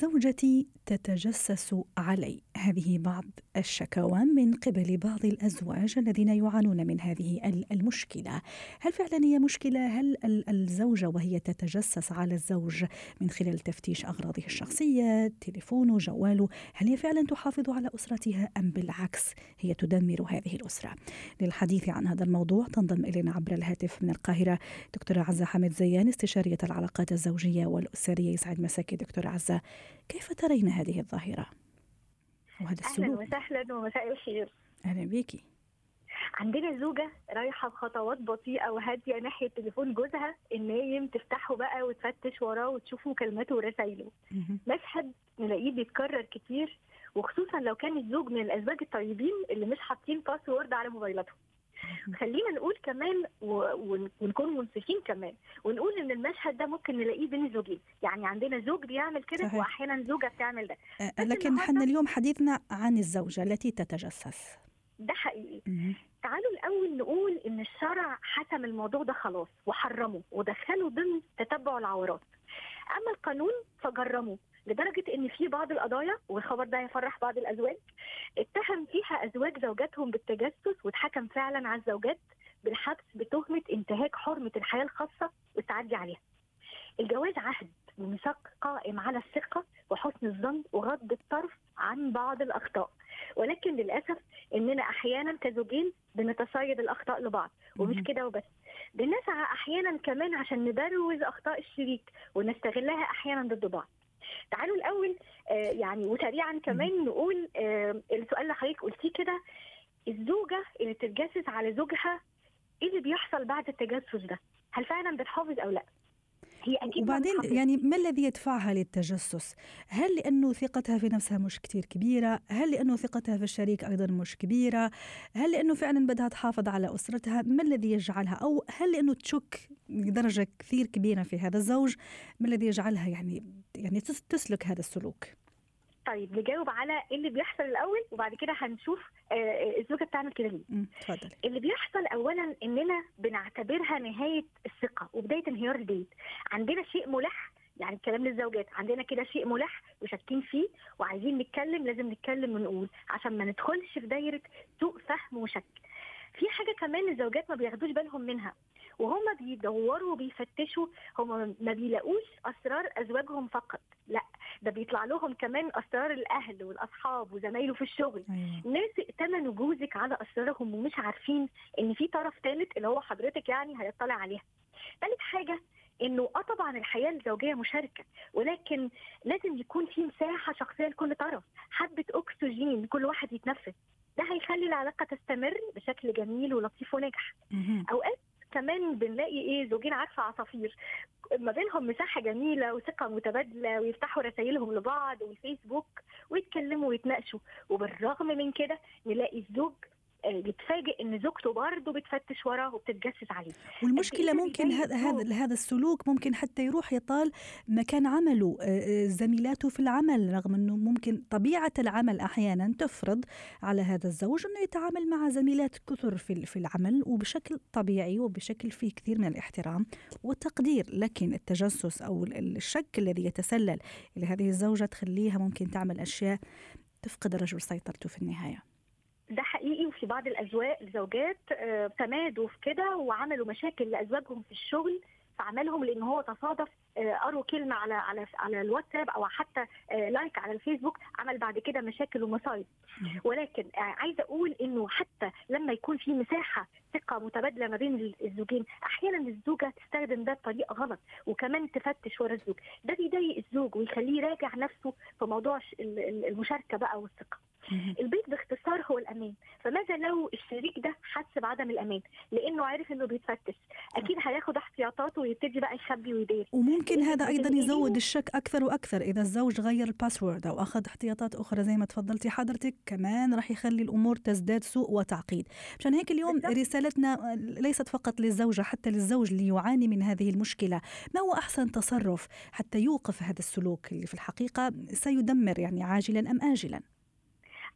زوجتي تتجسس علي. هذه بعض الشكاوى من قبل بعض الأزواج الذين يعانون من هذه المشكلة. هل فعلا هي مشكلة؟ هل الزوجة وهي تتجسس على الزوج من خلال تفتيش أغراضه الشخصية تليفونه جواله هل هي فعلا تحافظ على أسرتها أم بالعكس هي تدمر هذه الأسرة؟ للحديث عن هذا الموضوع تنضم إلينا عبر الهاتف من القاهرة دكتورة عزة حمد زيان استشارية العلاقات الزوجية والأسرية يسعد مساكي دكتورة عزة. كيف ترين هذه الظاهرة؟ وهذا السلوك؟ أهلا وسهلا ومساء الخير. أهلا بيكي. عندنا زوجة رايحة بخطوات بطيئة وهادية ناحية تليفون جوزها النايم تفتحه بقى وتفتش وراه وتشوف مكالماته ورسايله. مشهد نلاقيه بيتكرر كتير وخصوصا لو كان الزوج من الأزواج الطيبين اللي مش حاطين باسورد على موبايلاتهم خلينا نقول كمان ونكون منصفين كمان. ونقول إن المشهد ده ممكن نلاقيه بين الزوجين يعني عندنا زوج بيعمل كده وأحيانا زوجة بتعمل ده. أه لكن إحنا اليوم حديثنا عن الزوجة التي تتجسس. ده حقيقي. تعالوا الأول نقول إن الشرع حسم الموضوع ده خلاص وحرمه ودخله ضمن تتبع العورات. أما القانون فجرمه لدرجة إن في بعض القضايا والخبر ده هيفرح بعض الأزواج اتهم فيها أزواج زوجاتهم بالتجسس واتحكم فعلا على الزوجات بالحبس بتهمة انتهاك حرمة الحياة الخاصة والتعدي عليها. الجواز عهد وميثاق قائم على الثقة وحسن الظن وغض الطرف عن بعض الأخطاء. ولكن للأسف إننا أحيانا كزوجين بنتصيد الأخطاء لبعض ومش كده وبس. بنسعى أحيانا كمان عشان نبروز أخطاء الشريك ونستغلها أحيانا ضد بعض. تعالوا الأول آه يعني وسريعا كمان نقول آه السؤال اللي حضرتك قلتيه كده الزوجة اللي بتتجسس على زوجها إيه اللي بيحصل بعد التجسس ده؟ هل فعلا بتحافظ أو لأ؟ هي أكيد وبعدين يعني ما الذي يدفعها للتجسس؟ هل لأنه ثقتها في نفسها مش كتير كبيرة؟ هل لأنه ثقتها في الشريك أيضا مش كبيرة؟ هل لأنه فعلا بدها تحافظ على أسرتها؟ ما الذي يجعلها؟ أو هل لأنه تشك بدرجة كثير كبيرة في هذا الزوج؟ ما الذي يجعلها يعني يعني تسلك هذا السلوك؟ طيب نجاوب على إيه اللي بيحصل الأول وبعد كده هنشوف آه الزوجة بتعمل كده ليه. اتفضلي. اللي بيحصل اولا إننا بنعتبرها نهاية الثقة وبداية انهيار البيت. عندنا شيء ملح يعني الكلام للزوجات عندنا كده شيء ملح وشاكين فيه وعايزين نتكلم لازم نتكلم ونقول عشان ما ندخلش في دايرة سوء فهم وشك. في حاجة كمان الزوجات ما بياخدوش بالهم منها وهم بيدوروا وبيفتشوا هم ما بيلاقوش أسرار أزواجهم فقط لأ ده بيطلع لهم كمان أسرار الأهل والأصحاب وزمايله في الشغل. أيوة. ناس ائتمنوا جوزك على أسرارهم ومش عارفين إن في طرف ثالث اللي هو حضرتك يعني هيطلع عليها. ثالث حاجة إنه آه طبعا الحياة الزوجية مشاركة ولكن لازم يكون في مساحة شخصية لكل طرف حبة أكسجين كل واحد يتنفس. ده هيخلي العلاقة تستمر بشكل جميل ولطيف وناجح. أوقات كمان بنلاقي إيه زوجين عارفة عصافير. ما بينهم مساحة جميلة وثقة متبادلة ويفتحوا رسائلهم لبعض والفيسبوك ويتكلموا ويتناقشوا. وبالرغم من كده نلاقي الزوج يتفاجئ إن زوجته برضه بتفتش وراه وبتتجسس عليه. والمشكلة ممكن هذا هذا هذا السلوك ممكن حتى يروح يطال مكان عمله. زميلاته في العمل رغم إنه ممكن طبيعة العمل أحيانا تفرض على هذا الزوج إنه يتعامل مع زميلات كثر في في العمل وبشكل طبيعي وبشكل فيه كثير من الاحترام والتقدير. لكن التجسس أو الشك الذي يتسلل إلى هذه الزوجة تخليها ممكن تعمل أشياء تفقد الرجل سيطرته في النهاية. ده حقيقي وفي بعض الازواج الزوجات آه تمادوا في كده وعملوا مشاكل لأزواجهم في الشغل في عملهم لأن هو تصادف آه قروا كلمة على على على الواتساب أو حتى آه لايك على الفيسبوك عمل بعد كده مشاكل ومصايب. ولكن عايزة أقول إنه حتى لما يكون في مساحة ثقة متبادلة ما بين الزوجين أحيانا الزوجة تستخدم ده بطريقة غلط وكمان تفتش ورا الزوج. ده بيضايق الزوج ويخليه يراجع نفسه في موضوع المشاركة بقى والثقة. البيت الأمان. فماذا لو الشريك ده حس بعدم الأمان؟ لأنه عارف إنه بيتفتش. أكيد هياخد احتياط احتياطاته ويبتدي بقى يخبي ويدير. وممكن هذا أيضا يزود الشك أكثر وأكثر إذا الزوج غير الباسورد أو أخذ احتياطات أخرى زي ما تفضلتي حضرتك كمان راح يخلي الأمور تزداد سوء وتعقيد. عشان هيك اليوم بالضبط. رسالتنا ليست فقط للزوجة حتى للزوج اللي يعاني من هذه المشكلة. ما هو أحسن تصرف حتى يوقف هذا السلوك اللي في الحقيقة سيدمر يعني عاجلا أم اجلا؟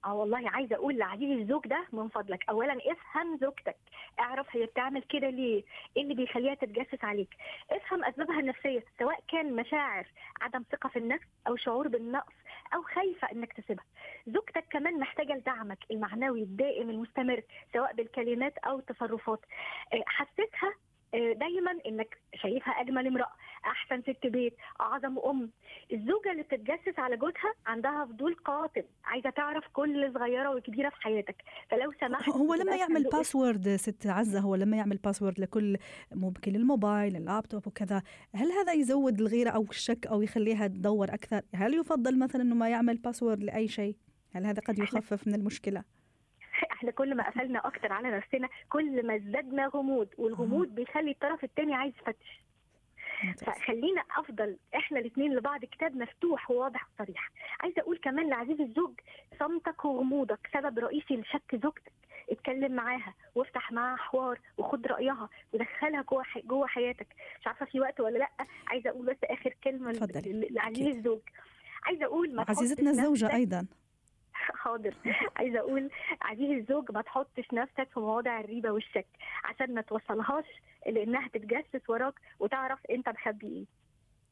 آه والله عايزة أقول لعزيزي الزوج ده من فضلك. اولا افهم زوجتك. اعرف هي بتعمل كده ليه؟ إيه اللي بيخليها تتجسس عليك؟ افهم أسبابها النفسية سواء كان مشاعر عدم ثقة في النفس أو شعور بالنقص أو خايفة إنك تسيبها. زوجتك كمان محتاجة لدعمك المعنوي الدائم المستمر سواء بالكلمات أو التصرفات. آه، حسسها آه، دايما إنك شايفها أجمل امرأة. أحسن ست بيت أعظم أم. الزوجة اللي بتتجسس على جوزها عندها فضول قاتل. عايزة تعرف كل صغيرة وكبيرة في حياتك. فلو سمحت هو لما يعمل password ست عزة هو لما يعمل password لكل ممكن الموبايل اللابتوب وكذا هل هذا يزود الغيرة أو الشك أو يخليها تدور أكثر؟ هل يفضل مثلا إنه ما يعمل password لأي شيء؟ هل هذا قد يخفف من المشكلة؟ إحنا كل ما قفلنا أكتر على نفسنا كل ما ازددنا غموض والغموض بيخلي الطرف الثاني عايز يفتش. فخلينا أفضل إحنا الاثنين لبعض كتاب مفتوح وواضح وصريح. عايزة أقول كمان لعزيز الزوج صمتك وغموضك سبب رئيسي لشك زوجتك. اتكلم معاها وافتح معاها حوار وخد رأيها ودخلها جوه جوه حياتك. مش عارفة في وقت ولا لأ؟ عايزة أقول بس آخر كلمة لعزيز الزوج. عايزة أقول ما عزيزتنا الزوجة أيضا. حاضر. عايزة أقول عزيزي الزوج ما تحطش نفسك في مواضع الريبة والشك عشان ما توصلهاش لأنها تتجسس وراك وتعرف أنت مخبي إيه.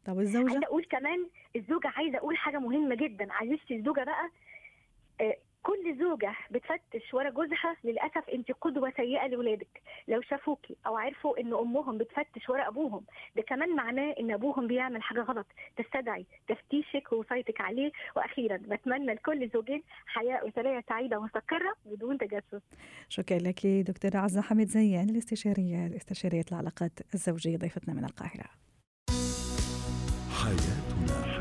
طب الزوجه عايزة أقول كمان الزوجة عايزة أقول حاجة مهمة جدا. عزيزتي الزوجة بقى آه، كل زوجة بتفتش ورا جوزها للأسف أنت قدوة سيئة لولادك. لو شافوكي أو عرفوا إن أمهم بتفتش ورا أبوهم ده كمان معناه إن أبوهم بيعمل حاجة غلط. تستدعي تفتيشك ووصايتك عليه. وأخيرا بتمنى لكل زوجين حياة أسرية سعيدة ومستقرة بدون تجسس. شكرا لك دكتورة عزة حميد زيان الاستشارية استشارية العلاقات الزوجية ضيفتنا من القاهرة. حياتنا.